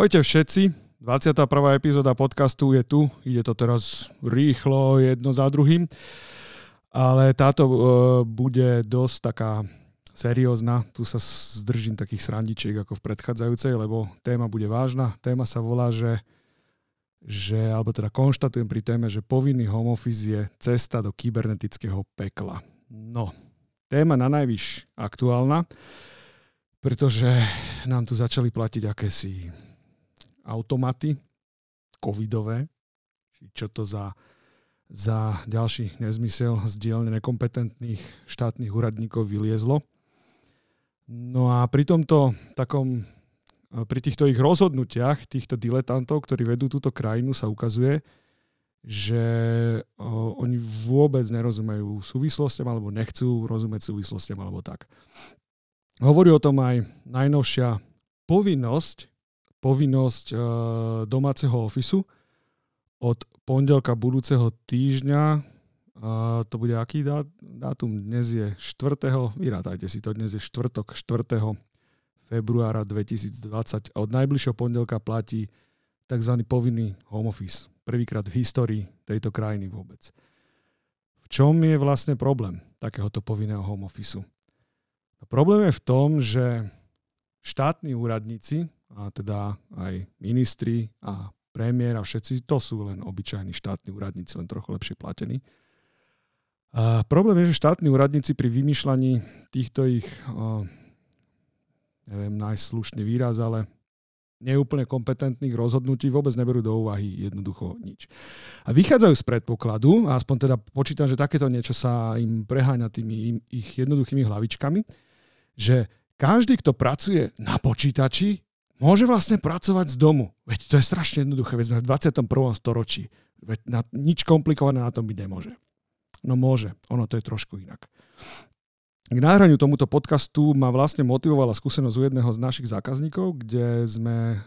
Ahojte všetci, 21. epizóda podcastu je tu, ide to teraz rýchlo jedno za druhým, ale táto uh, bude dosť taká seriózna, tu sa zdržím takých srandičiek ako v predchádzajúcej, lebo téma bude vážna, téma sa volá, že že, alebo teda konštatujem pri téme, že povinný home office je cesta do kybernetického pekla. No, téma na najvyš aktuálna, pretože nám tu začali platiť akési automaty covidové, čo to za, za ďalší nezmysel z dielne nekompetentných štátnych úradníkov vyliezlo. No a pri tomto takom pri týchto ich rozhodnutiach, týchto diletantov, ktorí vedú túto krajinu, sa ukazuje, že o, oni vôbec nerozumejú súvislostiam alebo nechcú rozumieť súvislostiam alebo tak. Hovorí o tom aj najnovšia povinnosť, povinnosť e, domáceho ofisu od pondelka budúceho týždňa, e, to bude aký dátum? Dnes je 4. Vyrátajte si to, dnes je štvrtok 4 februára 2020 a od najbližšieho pondelka platí tzv. povinný home office. Prvýkrát v histórii tejto krajiny vôbec. V čom je vlastne problém takéhoto povinného home office? No, problém je v tom, že štátni úradníci, a teda aj ministri a premiér a všetci, to sú len obyčajní štátni úradníci, len trochu lepšie platení. A problém je, že štátni úradníci pri vymýšľaní týchto ich neviem nájsť slušný výraz, ale neúplne kompetentných rozhodnutí vôbec neberú do úvahy jednoducho nič. A vychádzajú z predpokladu, a aspoň teda počítam, že takéto niečo sa im preháňa tými ich jednoduchými hlavičkami, že každý, kto pracuje na počítači, môže vlastne pracovať z domu. Veď to je strašne jednoduché, veď sme v 21. storočí. Veď na, nič komplikované na tom byť nemôže. No môže, ono to je trošku inak. K náhraniu tomuto podcastu ma vlastne motivovala skúsenosť u jedného z našich zákazníkov, kde sme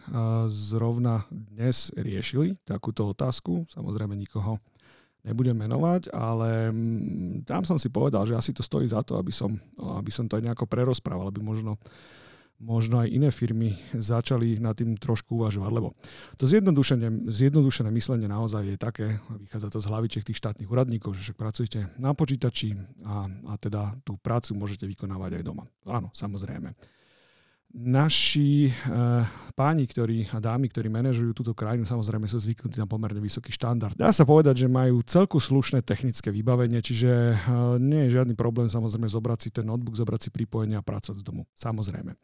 zrovna dnes riešili takúto otázku. Samozrejme nikoho nebudem menovať, ale mm, tam som si povedal, že asi to stojí za to, aby som, aby som to aj nejako prerozprával, aby možno možno aj iné firmy začali nad tým trošku uvažovať, lebo to zjednodušené, zjednodušené myslenie naozaj je také, vychádza to z hlavičiek tých štátnych úradníkov, že však pracujete na počítači a, a teda tú prácu môžete vykonávať aj doma. Áno, samozrejme naši e, páni ktorí, a dámy, ktorí manažujú túto krajinu, samozrejme sú zvyknutí na pomerne vysoký štandard. Dá sa povedať, že majú celku slušné technické vybavenie, čiže e, nie je žiadny problém samozrejme zobrať si ten notebook, zobrať si pripojenie a pracovať z domu. Samozrejme.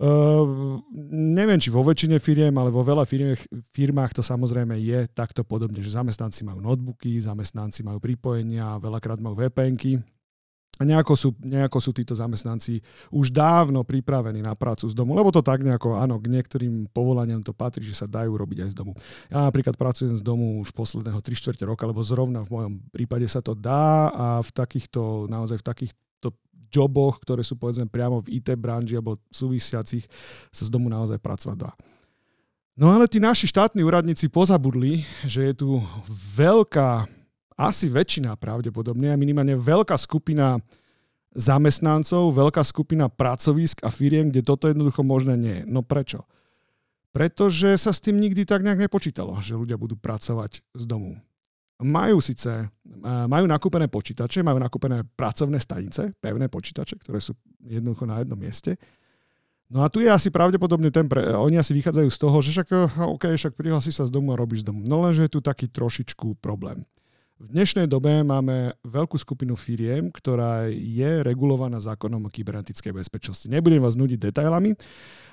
Uh, neviem, či vo väčšine firiem, ale vo veľa firmách, firmách to samozrejme je takto podobne, že zamestnanci majú notebooky, zamestnanci majú pripojenia, veľakrát majú VPNky, a nejako sú, nejako sú títo zamestnanci už dávno pripravení na prácu z domu, lebo to tak nejako, áno, k niektorým povolaniam to patrí, že sa dajú robiť aj z domu. Ja napríklad pracujem z domu už posledného 3 čtvrte roka, lebo zrovna v mojom prípade sa to dá a v takýchto, naozaj v takýchto joboch, ktoré sú povedzme priamo v IT branži alebo súvisiacich, sa z domu naozaj pracovať dá. No ale tí naši štátni úradníci pozabudli, že je tu veľká asi väčšina pravdepodobne, minimálne veľká skupina zamestnancov, veľká skupina pracovisk a firiem, kde toto jednoducho možné nie je. No prečo? Pretože sa s tým nikdy tak nejak nepočítalo, že ľudia budú pracovať z domu. Majú síce, majú nakúpené počítače, majú nakúpené pracovné stanice, pevné počítače, ktoré sú jednoducho na jednom mieste. No a tu je asi pravdepodobne ten, pre, oni asi vychádzajú z toho, že však, OK, však prihlási sa z domu a robíš z domu. No lenže je tu taký trošičku problém. V dnešnej dobe máme veľkú skupinu firiem, ktorá je regulovaná zákonom o kybernetickej bezpečnosti. Nebudem vás nudiť detailami,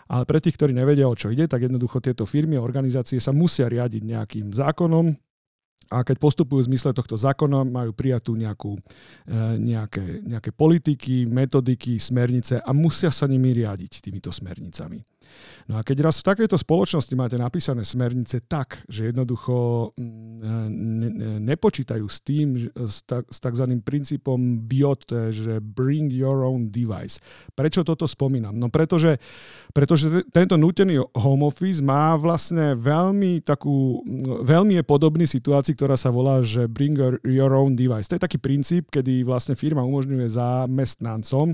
ale pre tých, ktorí nevedia, o čo ide, tak jednoducho tieto firmy a organizácie sa musia riadiť nejakým zákonom, a keď postupujú v zmysle tohto zákona, majú prijatú nejakú, e, nejaké, nejaké politiky, metodiky, smernice a musia sa nimi riadiť týmito smernicami. No a keď raz v takejto spoločnosti máte napísané smernice tak, že jednoducho mm, nepočítajú s tým, s, tzv. princípom BIOT, že bring your own device. Prečo toto spomínam? No pretože, pretože tento nútený home office má vlastne veľmi takú, veľmi je podobný situácii, ktorá sa volá, že bring your own device. To je taký princíp, kedy vlastne firma umožňuje zamestnancom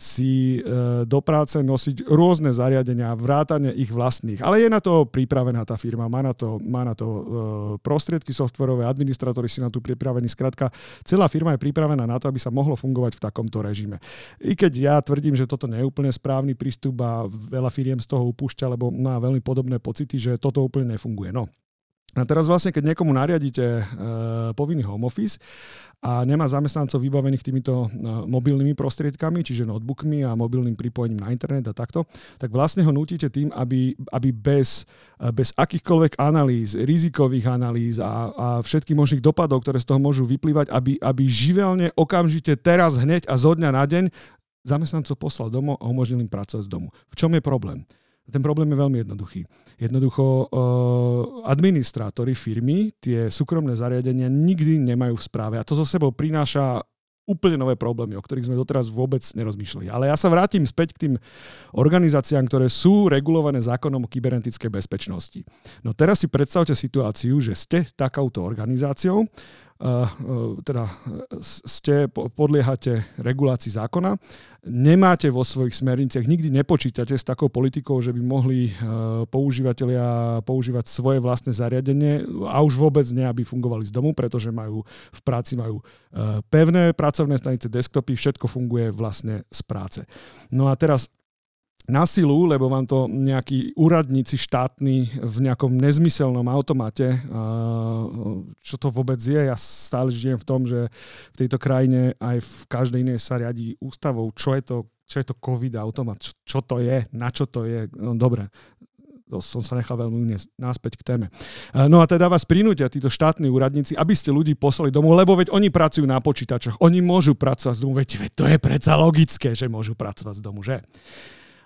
si e, do práce nosiť rôzne zariadenia, vrátane ich vlastných. Ale je na to pripravená tá firma, má na to, má na to e, prostriedky softverové, administratóri si na to pripravení. Skrátka, celá firma je pripravená na to, aby sa mohlo fungovať v takomto režime. I keď ja tvrdím, že toto nie je úplne správny prístup a veľa firiem z toho upúšťa, lebo má veľmi podobné pocity, že toto úplne nefunguje. No, a teraz vlastne, keď niekomu nariadíte e, povinný home office a nemá zamestnancov vybavených týmito e, mobilnými prostriedkami, čiže notebookmi a mobilným pripojením na internet a takto, tak vlastne ho nutíte tým, aby, aby bez, e, bez akýchkoľvek analýz, rizikových analýz a, a všetkých možných dopadov, ktoré z toho môžu vyplývať, aby, aby živelne okamžite teraz, hneď a zo dňa na deň zamestnancov poslal domov a umožnil im pracovať z domu. V čom je problém? Ten problém je veľmi jednoduchý. Jednoducho uh, administrátori firmy tie súkromné zariadenia nikdy nemajú v správe a to zo sebou prináša úplne nové problémy, o ktorých sme doteraz vôbec nerozmýšľali. Ale ja sa vrátim späť k tým organizáciám, ktoré sú regulované zákonom o kybernetickej bezpečnosti. No teraz si predstavte situáciu, že ste takouto organizáciou, teda ste, podliehate regulácii zákona, nemáte vo svojich smerniciach, nikdy nepočítate s takou politikou, že by mohli používateľia používať svoje vlastné zariadenie a už vôbec ne, aby fungovali z domu, pretože majú v práci majú pevné pracovné stanice, desktopy, všetko funguje vlastne z práce. No a teraz na silu, lebo vám to nejakí úradníci štátni v nejakom nezmyselnom automate, čo to vôbec je, ja stále žijem v tom, že v tejto krajine aj v každej inej sa riadi ústavou, čo je to, čo je to COVID automat, čo, čo to je, na čo to je, no dobre, som sa nechal veľmi náspäť k téme. No a teda vás prinútia títo štátni úradníci, aby ste ľudí poslali domov, lebo veď oni pracujú na počítačoch, oni môžu pracovať z domu, veď, veď to je predsa logické, že môžu pracovať z domu, že?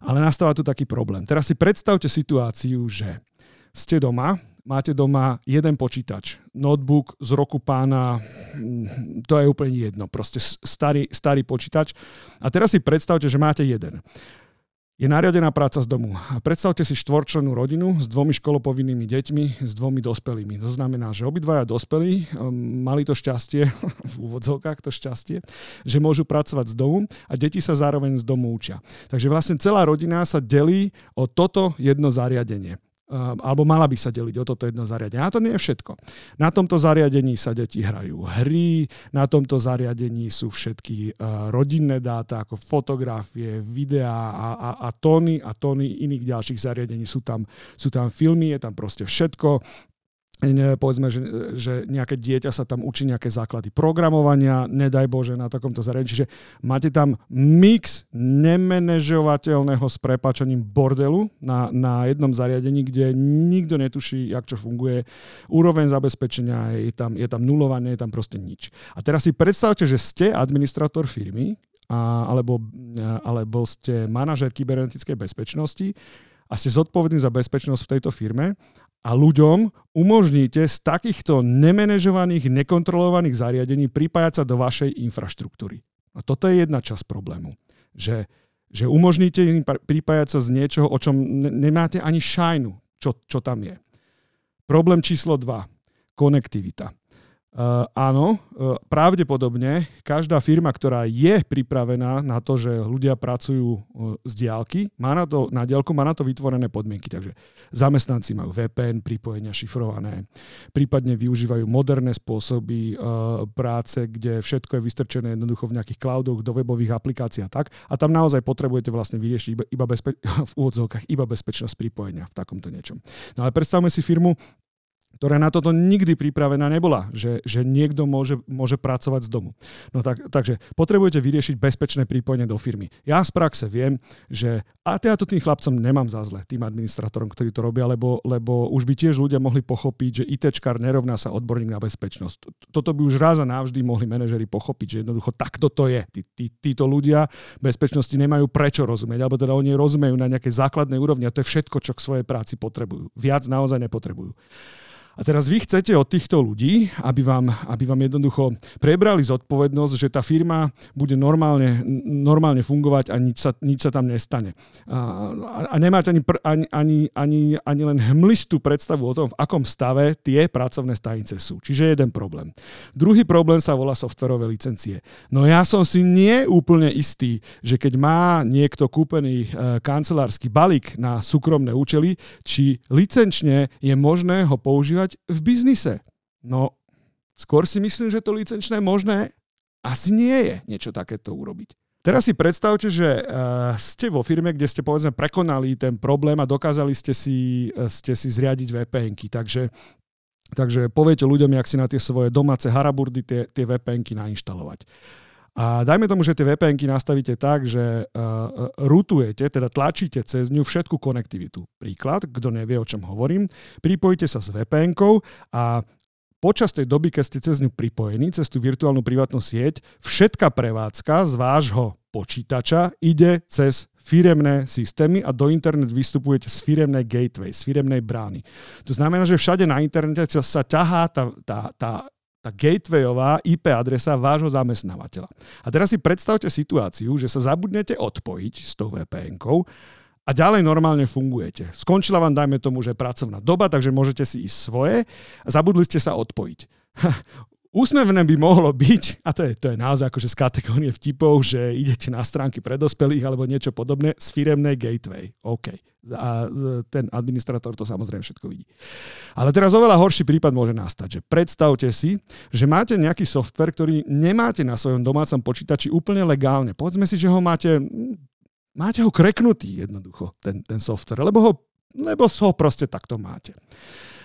Ale nastáva tu taký problém. Teraz si predstavte situáciu, že ste doma, máte doma jeden počítač, notebook z roku pána, to je úplne jedno, proste starý, starý počítač. A teraz si predstavte, že máte jeden je nariadená práca z domu. Predstavte si štvorčlenú rodinu s dvomi školopovinnými deťmi, s dvomi dospelými. To znamená, že obidvaja dospelí um, mali to šťastie, v úvodzovkách to šťastie, že môžu pracovať z domu a deti sa zároveň z domu učia. Takže vlastne celá rodina sa delí o toto jedno zariadenie. Ehm, alebo mala by sa deliť o toto jedno zariadenie. A to nie je všetko. Na tomto zariadení sa deti hrajú hry, na tomto zariadení sú všetky eh, rodinné dáta ako fotografie, videá a, a, a tóny a tóny iných ďalších zariadení. Sú tam, sú tam filmy, je tam proste všetko povedzme, že, že nejaké dieťa sa tam učí nejaké základy programovania, nedaj Bože na takomto zariadení. Čiže máte tam mix nemenežovateľného s prepačením bordelu na, na jednom zariadení, kde nikto netuší, jak čo funguje. Úroveň zabezpečenia je tam, je tam nulovanie, je tam proste nič. A teraz si predstavte, že ste administrator firmy, a, alebo, alebo ste manažer kybernetickej bezpečnosti a ste zodpovední za bezpečnosť v tejto firme a ľuďom umožníte z takýchto nemenežovaných, nekontrolovaných zariadení pripájať sa do vašej infraštruktúry. A toto je jedna časť problému. Že, že umožníte im pripájať sa z niečoho, o čom nemáte ani šajnu, čo, čo tam je. Problém číslo 2. Konektivita. Uh, áno, uh, pravdepodobne každá firma, ktorá je pripravená na to, že ľudia pracujú uh, z diálky, má na to, na diálku má na to vytvorené podmienky. Takže zamestnanci majú VPN, pripojenia šifrované, prípadne využívajú moderné spôsoby práce, kde všetko je vystrčené jednoducho v nejakých cloudoch, do webových aplikácií a tak. A tam naozaj potrebujete vlastne vyriešiť iba, iba bezpe- v úvodzovkách iba bezpečnosť pripojenia v takomto niečom. No ale predstavme si firmu, ktorá na toto nikdy pripravená nebola, že, že niekto môže, môže pracovať z domu. No tak, takže potrebujete vyriešiť bezpečné prípojenie do firmy. Ja z praxe viem, že a ja to tým chlapcom nemám za zle, tým administratorom, ktorí to robia, lebo, lebo už by tiež ľudia mohli pochopiť, že ITčkár nerovná sa odborník na bezpečnosť. Toto by už raz a navždy mohli manažeri pochopiť, že jednoducho takto to je. Tí, tí, títo ľudia bezpečnosti nemajú prečo rozumieť, alebo teda oni rozumejú na nejakej základnej úrovni a to je všetko, čo k svojej práci potrebujú. Viac naozaj nepotrebujú. A teraz vy chcete od týchto ľudí, aby vám, aby vám jednoducho prebrali zodpovednosť, že tá firma bude normálne, normálne fungovať a nič sa, nič sa tam nestane. A, a nemáte ani, pr, ani, ani, ani, ani len hmlistú predstavu o tom, v akom stave tie pracovné stanice sú. Čiže jeden problém. Druhý problém sa volá softverové licencie. No ja som si nie úplne istý, že keď má niekto kúpený e, kancelársky balík na súkromné účely, či licenčne je možné ho používať používať v biznise? No, skôr si myslím, že to licenčné možné asi nie je niečo takéto urobiť. Teraz si predstavte, že uh, ste vo firme, kde ste povedzme prekonali ten problém a dokázali ste si, uh, ste si zriadiť VPNky. Takže, takže poviete ľuďom, jak si na tie svoje domáce haraburdy tie, tie VPNky nainštalovať. A dajme tomu, že tie VPNky nastavíte tak, že uh, routujete, teda tlačíte cez ňu všetku konektivitu. Príklad, kto nevie, o čom hovorím, pripojíte sa s vpn a počas tej doby, keď ste cez ňu pripojení, cez tú virtuálnu privátnu sieť, všetká prevádzka z vášho počítača ide cez firemné systémy a do internet vystupujete z firemnej gateway, z firemnej brány. To znamená, že všade na internete sa ťahá tá, tá, tá tá gatewayová IP adresa vášho zamestnávateľa. A teraz si predstavte situáciu, že sa zabudnete odpojiť s tou vpn a ďalej normálne fungujete. Skončila vám, dajme tomu, že pracovná doba, takže môžete si ísť svoje a zabudli ste sa odpojiť. Úsmevné by mohlo byť, a to je, to je naozaj akože z kategórie vtipov, že idete na stránky pre dospelých alebo niečo podobné z firemnej gateway. OK. A ten administrator to samozrejme všetko vidí. Ale teraz oveľa horší prípad môže nastať, že predstavte si, že máte nejaký software, ktorý nemáte na svojom domácom počítači úplne legálne. Povedzme si, že ho máte, máte ho kreknutý jednoducho, ten, ten software, lebo ho, lebo ho proste takto máte.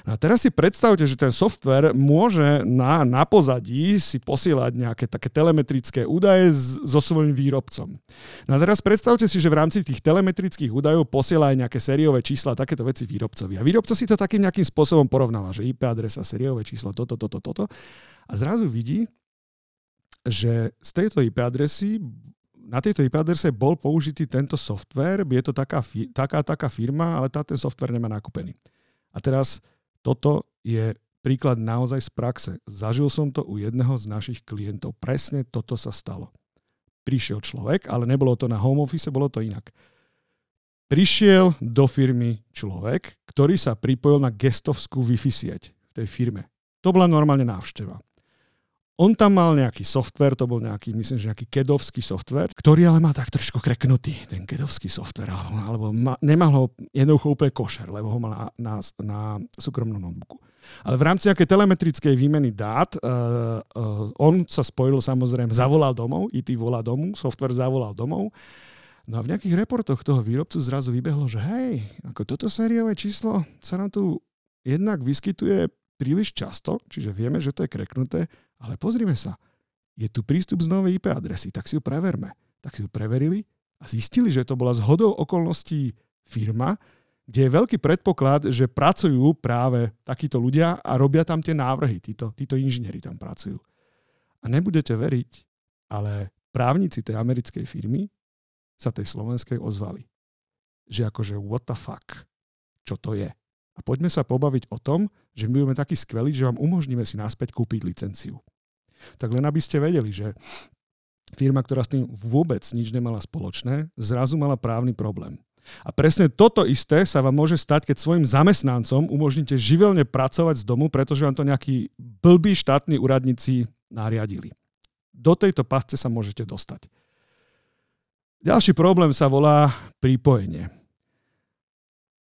A teraz si predstavte, že ten software môže na, na pozadí si posielať nejaké také telemetrické údaje s, so svojím výrobcom. No a teraz predstavte si, že v rámci tých telemetrických údajov posiela aj nejaké sériové čísla, takéto veci výrobcovi. A výrobca si to takým nejakým spôsobom porovnáva, že IP adresa, sériové číslo, toto, toto, toto. A zrazu vidí, že z tejto IP adresy na tejto IP adrese bol použitý tento software, je to taká, taká, taká firma, ale tá ten software nemá nakúpený. A teraz toto je príklad naozaj z praxe. Zažil som to u jedného z našich klientov. Presne toto sa stalo. Prišiel človek, ale nebolo to na home office, bolo to inak. Prišiel do firmy človek, ktorý sa pripojil na gestovskú Wi-Fi sieť v tej firme. To bola normálne návšteva. On tam mal nejaký software, to bol nejaký, myslím, že nejaký kedovský software, ktorý ale má tak trošku kreknutý, ten kedovský software, alebo, alebo ma, nemal ho jednoducho úplne košer, lebo ho mal na, na, na súkromnom notebooku. Ale v rámci nejakej telemetrickej výmeny dát uh, uh, on sa spojil samozrejme, zavolal domov, IT volá domov, software zavolal domov. No a v nejakých reportoch toho výrobcu zrazu vybehlo, že hej, ako toto sériové číslo sa nám tu jednak vyskytuje príliš často, čiže vieme, že to je kreknuté, ale pozrime sa, je tu prístup z novej IP adresy, tak si ju preverme. Tak si ju preverili a zistili, že to bola zhodou okolností firma, kde je veľký predpoklad, že pracujú práve takíto ľudia a robia tam tie návrhy, títo, títo inžinieri tam pracujú. A nebudete veriť, ale právnici tej americkej firmy sa tej slovenskej ozvali. Že akože what the fuck, čo to je. A poďme sa pobaviť o tom, že my budeme takí skvelí, že vám umožníme si naspäť kúpiť licenciu. Tak len aby ste vedeli, že firma, ktorá s tým vôbec nič nemala spoločné, zrazu mala právny problém. A presne toto isté sa vám môže stať, keď svojim zamestnancom umožníte živelne pracovať z domu, pretože vám to nejakí blbí štátni úradníci nariadili. Do tejto pasce sa môžete dostať. Ďalší problém sa volá pripojenie.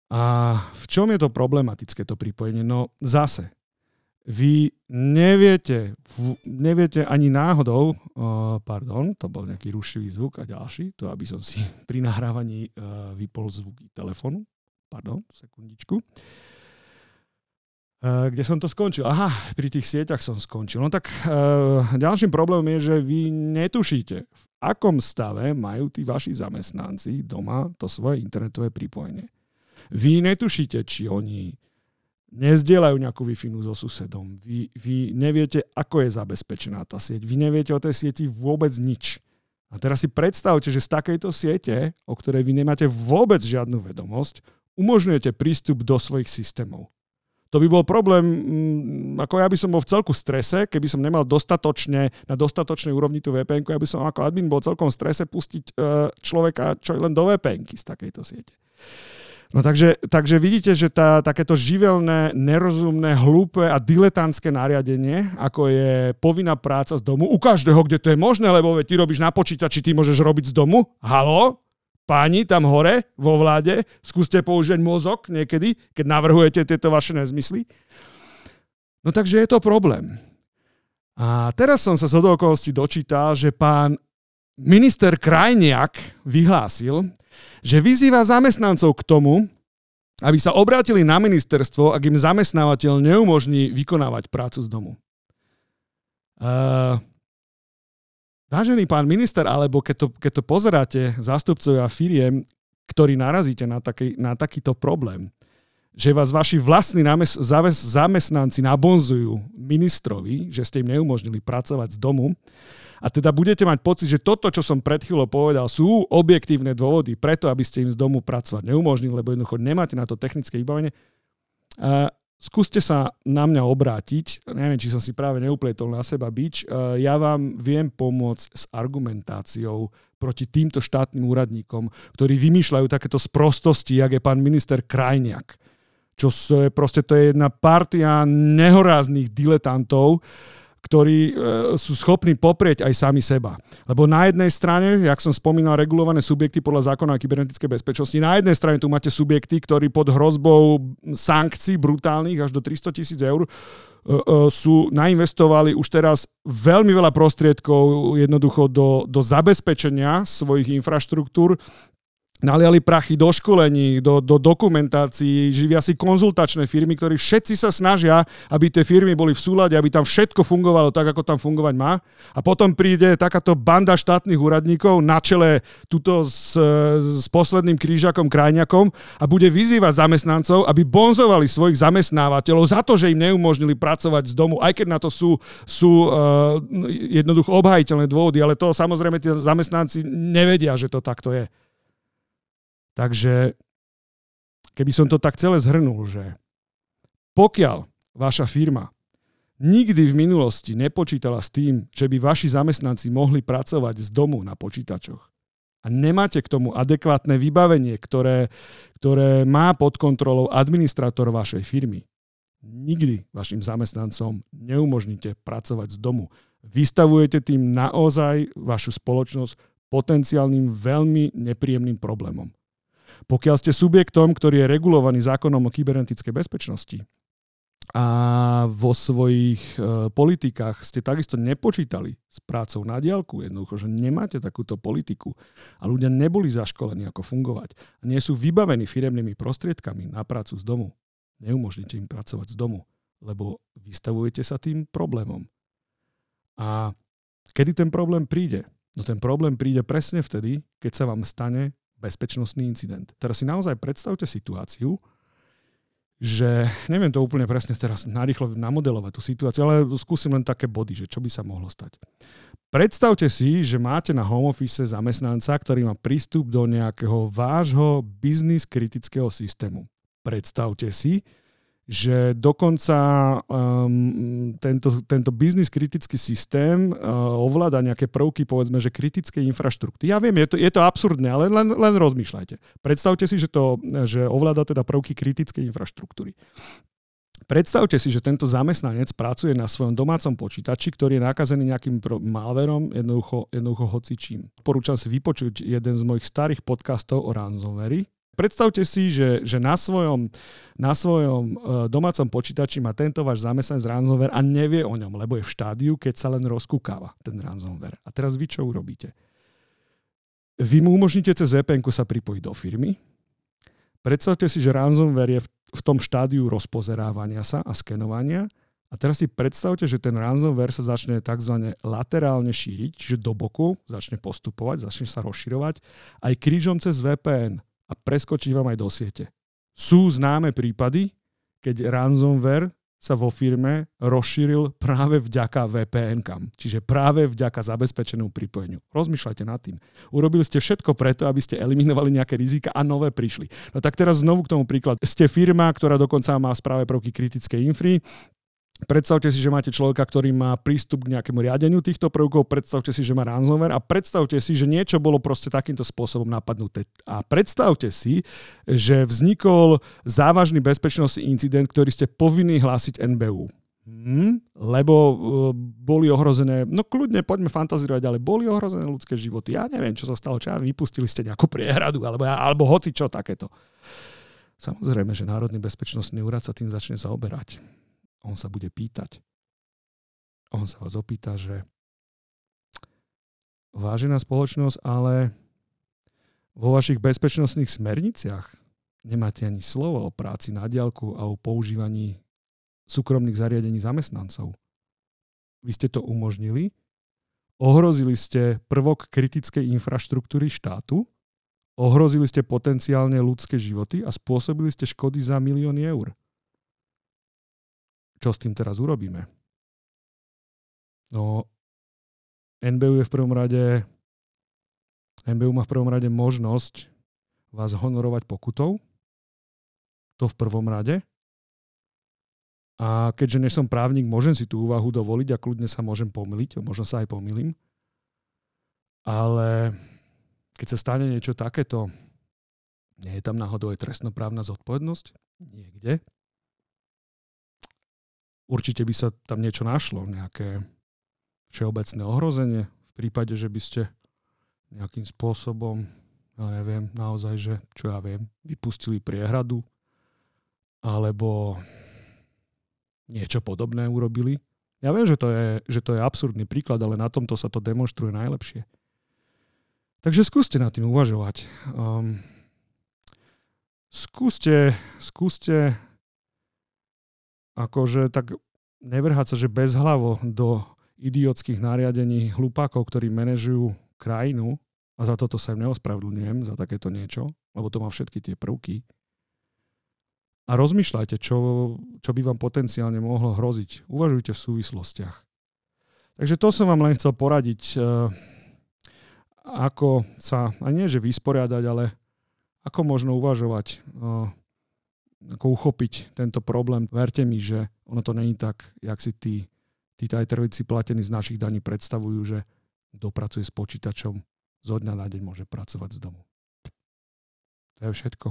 A v čom je to problematické, to pripojenie? No zase, vy neviete, neviete ani náhodou, uh, pardon, to bol nejaký rušivý zvuk a ďalší, to aby som si pri nahrávaní uh, vypol zvuky telefonu. Pardon, sekundičku. Uh, kde som to skončil? Aha, pri tých sieťach som skončil. No tak ďalším problémom je, že vy netušíte, v akom stave majú tí vaši zamestnanci doma to svoje internetové pripojenie. Vy netušíte, či oni nezdielajú nejakú wi so susedom. Vy, vy neviete, ako je zabezpečená tá sieť. Vy neviete o tej sieti vôbec nič. A teraz si predstavte, že z takejto siete, o ktorej vy nemáte vôbec žiadnu vedomosť, umožňujete prístup do svojich systémov. To by bol problém, mm, ako ja by som bol v celku strese, keby som nemal dostatočne, na dostatočnej úrovni tú vpn ja by som ako admin bol celkom v strese pustiť e, človeka čo len do vpn z takejto siete. No takže, takže vidíte, že tá, takéto živelné, nerozumné, hlúpe a diletantské nariadenie, ako je povinná práca z domu, u každého, kde to je možné, lebo ty robíš na počítači, ty môžeš robiť z domu. Halo? Páni tam hore vo vláde, skúste použiť mozog niekedy, keď navrhujete tieto vaše nezmysly. No takže je to problém. A teraz som sa z okolností dočítal, že pán minister Krajniak vyhlásil, že vyzýva zamestnancov k tomu, aby sa obrátili na ministerstvo, ak im zamestnávateľ neumožní vykonávať prácu z domu. Uh, vážený pán minister, alebo keď to, keď to pozeráte zástupcovia firiem, ktorí narazíte na, taký, na takýto problém, že vás vaši vlastní námes, zamestnanci nabonzujú ministrovi, že ste im neumožnili pracovať z domu, a teda budete mať pocit, že toto, čo som pred chvíľou povedal, sú objektívne dôvody preto, aby ste im z domu pracovať neumožnili, lebo jednoducho nemáte na to technické vybavenie. A skúste sa na mňa obrátiť. Neviem, či som si práve neupletol na seba bič. Ja vám viem pomôcť s argumentáciou proti týmto štátnym úradníkom, ktorí vymýšľajú takéto sprostosti, jak je pán minister Krajniak. Čo je proste, to je jedna partia nehoráznych diletantov, ktorí e, sú schopní poprieť aj sami seba. Lebo na jednej strane, jak som spomínal, regulované subjekty podľa zákona o kybernetickej bezpečnosti, na jednej strane tu máte subjekty, ktorí pod hrozbou sankcií brutálnych až do 300 tisíc eur e, e, sú nainvestovali už teraz veľmi veľa prostriedkov jednoducho do, do zabezpečenia svojich infraštruktúr, naliali prachy do školení, do, do dokumentácií, živia si konzultačné firmy, ktorí všetci sa snažia, aby tie firmy boli v súlade, aby tam všetko fungovalo tak, ako tam fungovať má. A potom príde takáto banda štátnych úradníkov na čele tuto s, s posledným krížakom krajňakom a bude vyzývať zamestnancov, aby bonzovali svojich zamestnávateľov za to, že im neumožnili pracovať z domu, aj keď na to sú, sú uh, jednoducho obhajiteľné dôvody, ale to samozrejme tie zamestnanci nevedia, že to takto je. Takže keby som to tak celé zhrnul, že pokiaľ vaša firma nikdy v minulosti nepočítala s tým, že by vaši zamestnanci mohli pracovať z domu na počítačoch a nemáte k tomu adekvátne vybavenie, ktoré, ktoré má pod kontrolou administrátor vašej firmy, nikdy vašim zamestnancom neumožníte pracovať z domu. Vystavujete tým naozaj vašu spoločnosť potenciálnym veľmi nepríjemným problémom. Pokiaľ ste subjektom, ktorý je regulovaný zákonom o kybernetickej bezpečnosti a vo svojich e, politikách ste takisto nepočítali s prácou na diálku, jednoducho, že nemáte takúto politiku a ľudia neboli zaškolení, ako fungovať a nie sú vybavení firemnými prostriedkami na prácu z domu, neumožnite im pracovať z domu, lebo vystavujete sa tým problémom. A kedy ten problém príde? No ten problém príde presne vtedy, keď sa vám stane bezpečnostný incident. Teraz si naozaj predstavte situáciu, že neviem to úplne presne teraz narýchlo namodelovať tú situáciu, ale skúsim len také body, že čo by sa mohlo stať. Predstavte si, že máte na home office zamestnanca, ktorý má prístup do nejakého vášho biznis kritického systému. Predstavte si, že dokonca um, tento, tento biznis kritický systém uh, ovláda nejaké prvky, povedzme, že kritické infraštruktúry. Ja viem, je to, je to absurdné, ale len, len rozmýšľajte. Predstavte si, že, to, že ovláda teda prvky kritickej infraštruktúry. Predstavte si, že tento zamestnanec pracuje na svojom domácom počítači, ktorý je nakazený nejakým malverom, jednoducho, jednoducho hocičím. Porúčam si vypočuť jeden z mojich starých podcastov o ransomware, Predstavte si, že, že na svojom, na svojom uh, domácom počítači má tento váš zamestnanec ransomware a nevie o ňom, lebo je v štádiu, keď sa len rozkúkáva ten ransomware. A teraz vy čo urobíte? Vy mu umožníte cez vpn sa pripojiť do firmy. Predstavte si, že ransomware je v, v tom štádiu rozpozerávania sa a skenovania. A teraz si predstavte, že ten ransomware sa začne tzv. laterálne šíriť, čiže do boku začne postupovať, začne sa rozširovať aj krížom cez VPN a preskočí vám aj do siete. Sú známe prípady, keď ransomware sa vo firme rozšíril práve vďaka VPN-kam, čiže práve vďaka zabezpečenému pripojeniu. Rozmýšľajte nad tým. Urobili ste všetko preto, aby ste eliminovali nejaké rizika a nové prišli. No tak teraz znovu k tomu príklad. Ste firma, ktorá dokonca má správe prvky kritickej infry, Predstavte si, že máte človeka, ktorý má prístup k nejakému riadeniu týchto prvkov, predstavte si, že má ransomware a predstavte si, že niečo bolo proste takýmto spôsobom napadnuté. A predstavte si, že vznikol závažný bezpečnostný incident, ktorý ste povinní hlásiť NBU. Hmm, lebo uh, boli ohrozené, no kľudne poďme fantazírovať, ale boli ohrozené ľudské životy. Ja neviem, čo sa stalo, čo ja vypustili ste nejakú priehradu, alebo, alebo hoci čo takéto. Samozrejme, že Národný bezpečnostný úrad sa tým začne zaoberať on sa bude pýtať. On sa vás opýta, že vážená spoločnosť, ale vo vašich bezpečnostných smerniciach nemáte ani slovo o práci na diálku a o používaní súkromných zariadení zamestnancov. Vy ste to umožnili, ohrozili ste prvok kritickej infraštruktúry štátu, ohrozili ste potenciálne ľudské životy a spôsobili ste škody za milióny eur čo s tým teraz urobíme? No, NBU je v prvom rade NBU má v prvom rade možnosť vás honorovať pokutou. To v prvom rade. A keďže nie som právnik, môžem si tú úvahu dovoliť a kľudne sa môžem pomýliť, možno sa aj pomýlim. Ale keď sa stane niečo takéto, nie je tam náhodou aj trestnoprávna zodpovednosť? Niekde. Určite by sa tam niečo našlo, nejaké všeobecné ohrozenie v prípade, že by ste nejakým spôsobom, ja neviem, naozaj, že čo ja viem, vypustili priehradu alebo niečo podobné urobili. Ja viem, že to, je, že to je absurdný príklad, ale na tomto sa to demonstruje najlepšie. Takže skúste nad tým uvažovať. Um, skúste, skúste akože tak nevrhať sa, že bezhlavo do idiotských nariadení hlupákov, ktorí manažujú krajinu, a za toto sa im neospravedlňujem, za takéto niečo, lebo to má všetky tie prvky. A rozmýšľajte, čo, čo by vám potenciálne mohlo hroziť. Uvažujte v súvislostiach. Takže to som vám len chcel poradiť, eh, ako sa, a nie že vysporiadať, ale ako možno uvažovať eh, ako uchopiť tento problém. Verte mi, že ono to není tak, jak si tí, tí tajtrvici platení z našich daní predstavujú, že dopracuje s počítačom, zo dňa na deň môže pracovať z domu. To je všetko.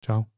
Čau.